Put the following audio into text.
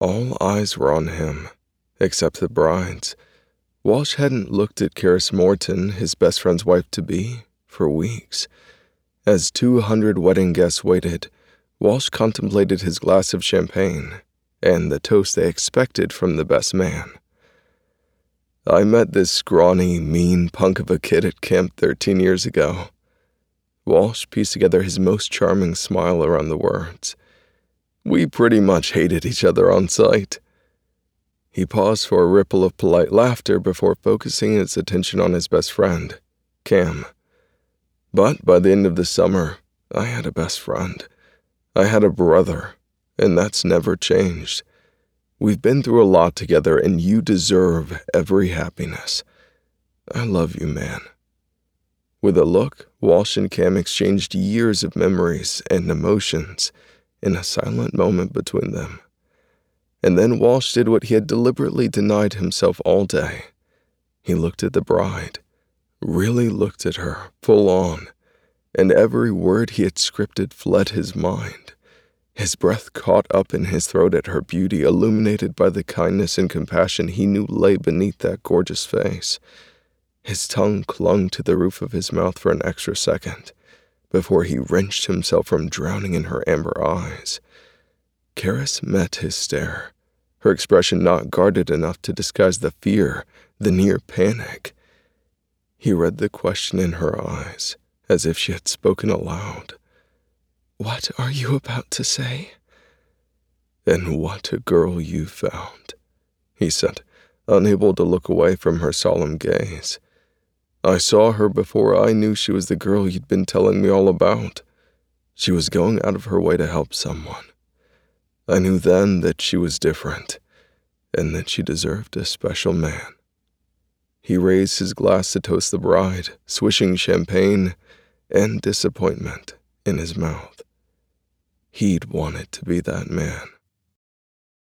All eyes were on him, except the bride's. Walsh hadn't looked at Kerris Moreton, his best friend's wife to be, for weeks. As 200 wedding guests waited, Walsh contemplated his glass of champagne and the toast they expected from the best man. I met this scrawny, mean punk of a kid at camp 13 years ago. Walsh pieced together his most charming smile around the words. We pretty much hated each other on sight. He paused for a ripple of polite laughter before focusing his attention on his best friend, Cam. But by the end of the summer, I had a best friend. I had a brother, and that's never changed. We've been through a lot together, and you deserve every happiness. I love you, man. With a look, Walsh and Cam exchanged years of memories and emotions in a silent moment between them. And then Walsh did what he had deliberately denied himself all day. He looked at the bride, really looked at her, full on, and every word he had scripted fled his mind. His breath caught up in his throat at her beauty, illuminated by the kindness and compassion he knew lay beneath that gorgeous face. His tongue clung to the roof of his mouth for an extra second before he wrenched himself from drowning in her amber eyes. Kerris met his stare, her expression not guarded enough to disguise the fear, the near panic. He read the question in her eyes, as if she had spoken aloud. What are you about to say? And what a girl you found, he said, unable to look away from her solemn gaze. I saw her before I knew she was the girl you'd been telling me all about. She was going out of her way to help someone. I knew then that she was different, and that she deserved a special man. He raised his glass to toast the bride, swishing champagne and disappointment in his mouth. He'd wanted to be that man.